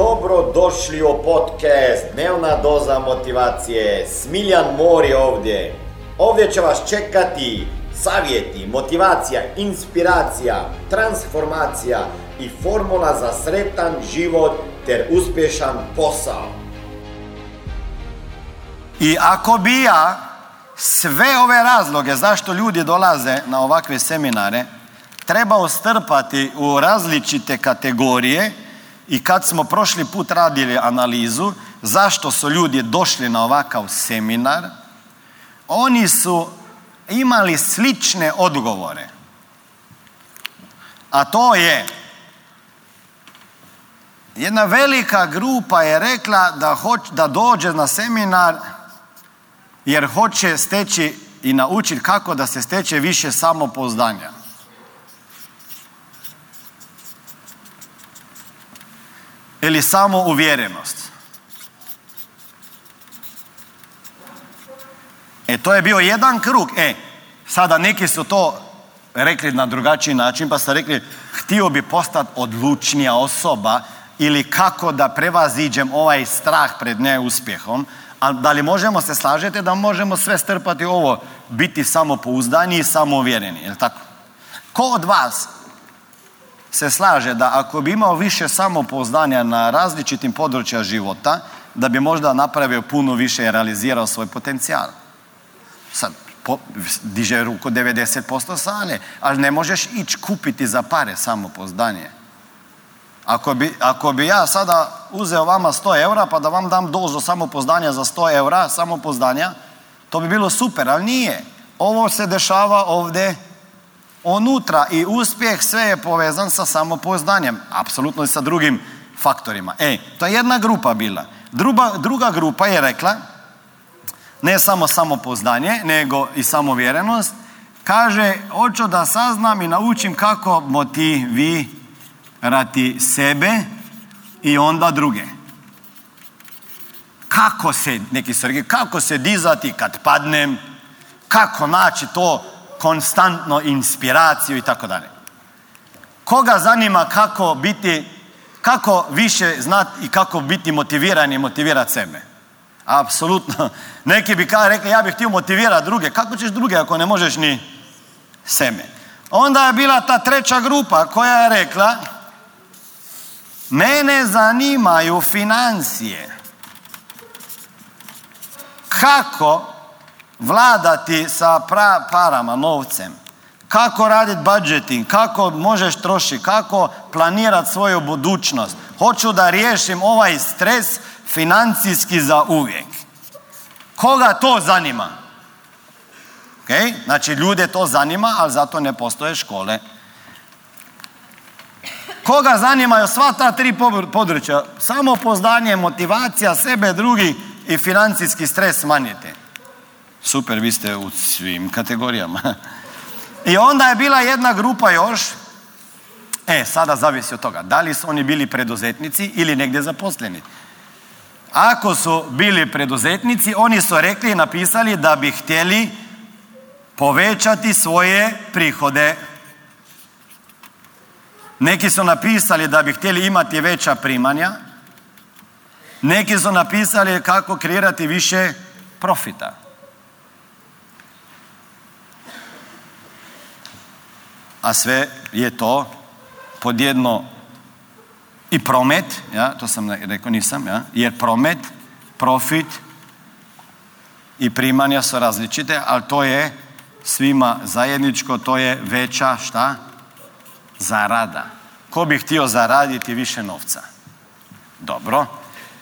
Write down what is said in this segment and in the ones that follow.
Dobro došli u podcast Dnevna doza motivacije. Smiljan Mor je ovdje. Ovdje će vas čekati savjeti, motivacija, inspiracija, transformacija i formula za sretan život ter uspješan posao. I ako bi ja sve ove razloge zašto ljudi dolaze na ovakve seminare trebao strpati u različite kategorije i kad smo prošli put radili analizu zašto su ljudi došli na ovakav seminar, oni su imali slične odgovore. A to je jedna velika grupa je rekla da, hoć, da dođe na seminar jer hoće steći i naučiti kako da se steče više samopouzdanja. Ili samo uvjerenost. E, to je bio jedan krug. E, sada neki su to rekli na drugačiji način, pa su rekli, htio bi postati odlučnija osoba ili kako da prevaziđem ovaj strah pred neuspjehom, a da li možemo se slažete da možemo sve strpati ovo, biti samopouzdani i samouvjereni, je tako? Ko od vas se slaže da ako bi imao više samopouzdanja na različitim područja života, da bi možda napravio puno više i realizirao svoj potencijal? Sad, po, diže ruku 90% sale, ali ne možeš ići kupiti za pare samopouzdanje. Ako bi, ako bi ja sada uzeo vama 100 eura pa da vam dam dozu samopoznanja za 100 eura, samopoznanja, to bi bilo super, ali nije. Ovo se dešava ovdje unutra i uspjeh sve je povezan sa samopoznanjem, apsolutno i sa drugim faktorima. E, to je jedna grupa bila. Druga, druga grupa je rekla, ne samo samopoznanje, nego i samovjerenost, kaže, hoću da saznam i naučim kako motivirati sebe i onda druge. Kako se, neki rekli, kako se dizati kad padnem, kako naći to konstantno inspiraciju i tako dalje. Koga zanima kako biti, kako više znati i kako biti motiviran i motivirati sebe? Apsolutno. Neki bi kao rekli, ja bih htio motivirati druge. Kako ćeš druge ako ne možeš ni sebe? Onda je bila ta treća grupa koja je rekla, mene zanimaju financije. Kako vladati sa pra, parama, novcem? Kako raditi budgeting? Kako možeš trošiti? Kako planirati svoju budućnost? Hoću da riješim ovaj stres financijski za uvijek. Koga to zanima? Okay? Znači ljude to zanima, ali zato ne postoje škole. Koga zanimaju sva ta tri područja? Samo poznanje, motivacija, sebe, drugi i financijski stres smanjite. Super, vi ste u svim kategorijama. I onda je bila jedna grupa još, e, sada zavisi od toga, da li su oni bili preduzetnici ili negdje zaposleni. Ako su bili preduzetnici, oni su rekli i napisali da bi htjeli povećati svoje prihode. Neki su napisali da bi htjeli imati veća primanja. Neki su napisali kako kreirati više profita. A sve je to pod jedno i promet, ja, to sam rekao, nisam, ja, jer promet, profit i primanja su različite, ali to je svima zajedničko, to je veća šta? Zarada. Ko bi htio zaraditi više novca? Dobro.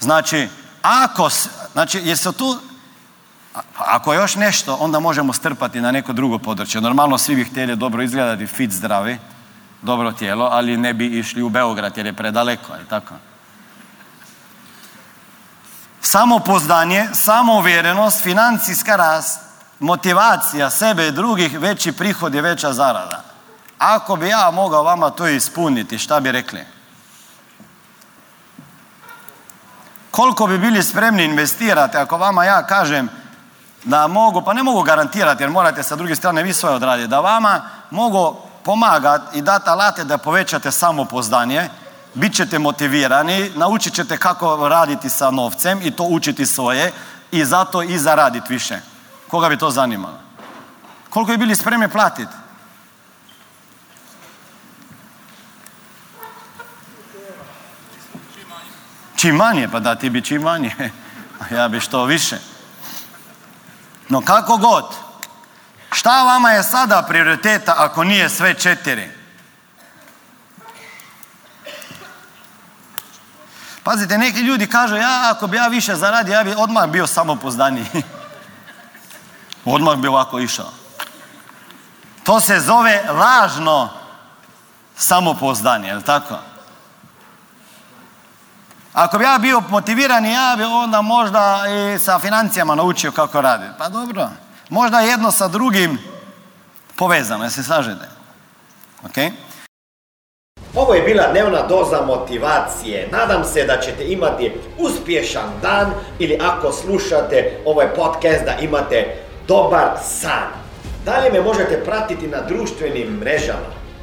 Znači, ako, znači, jesu tu, ako još nešto, onda možemo strpati na neko drugo područje. Normalno svi bi htjeli dobro izgledati, fit, zdravi, dobro tijelo, ali ne bi išli u Beograd jer je predaleko, je tako? Samopoznanje, samouvjerenost, financijska rast, motivacija sebe i drugih, veći prihod je veća zarada. Ako bi ja mogao vama to ispuniti, šta bi rekli? Koliko bi bili spremni investirati ako vama ja kažem da mogu, pa ne mogu garantirati jer morate sa druge strane vi svoje odraditi, da vama mogu pomagati i dati alate da povećate samopoznanje, bit ćete motivirani, naučit ćete kako raditi sa novcem i to učiti svoje i zato i zaraditi više. Koga bi to zanimalo? Koliko bi bili spremni platiti? Čim manje, pa da ti bi čim manje. Ja bi što više. No kako god, šta vama je sada prioriteta ako nije sve četiri? Pazite, neki ljudi kažu, ja ako bi ja više zaradio, ja bi odmah bio samopozdaniji. odmah bi ovako išao. To se zove lažno samopouzdanje, je li tako? Ako bi ja bio motiviran, ja bi onda možda i sa financijama naučio kako raditi. Pa dobro, možda jedno sa drugim povezano, jel se slažete? Ok? Ovo je bila dnevna doza motivacije. Nadam se da ćete imati uspješan dan ili ako slušate ovaj podcast da imate dobar san. Dalje me možete pratiti na društvenim mrežama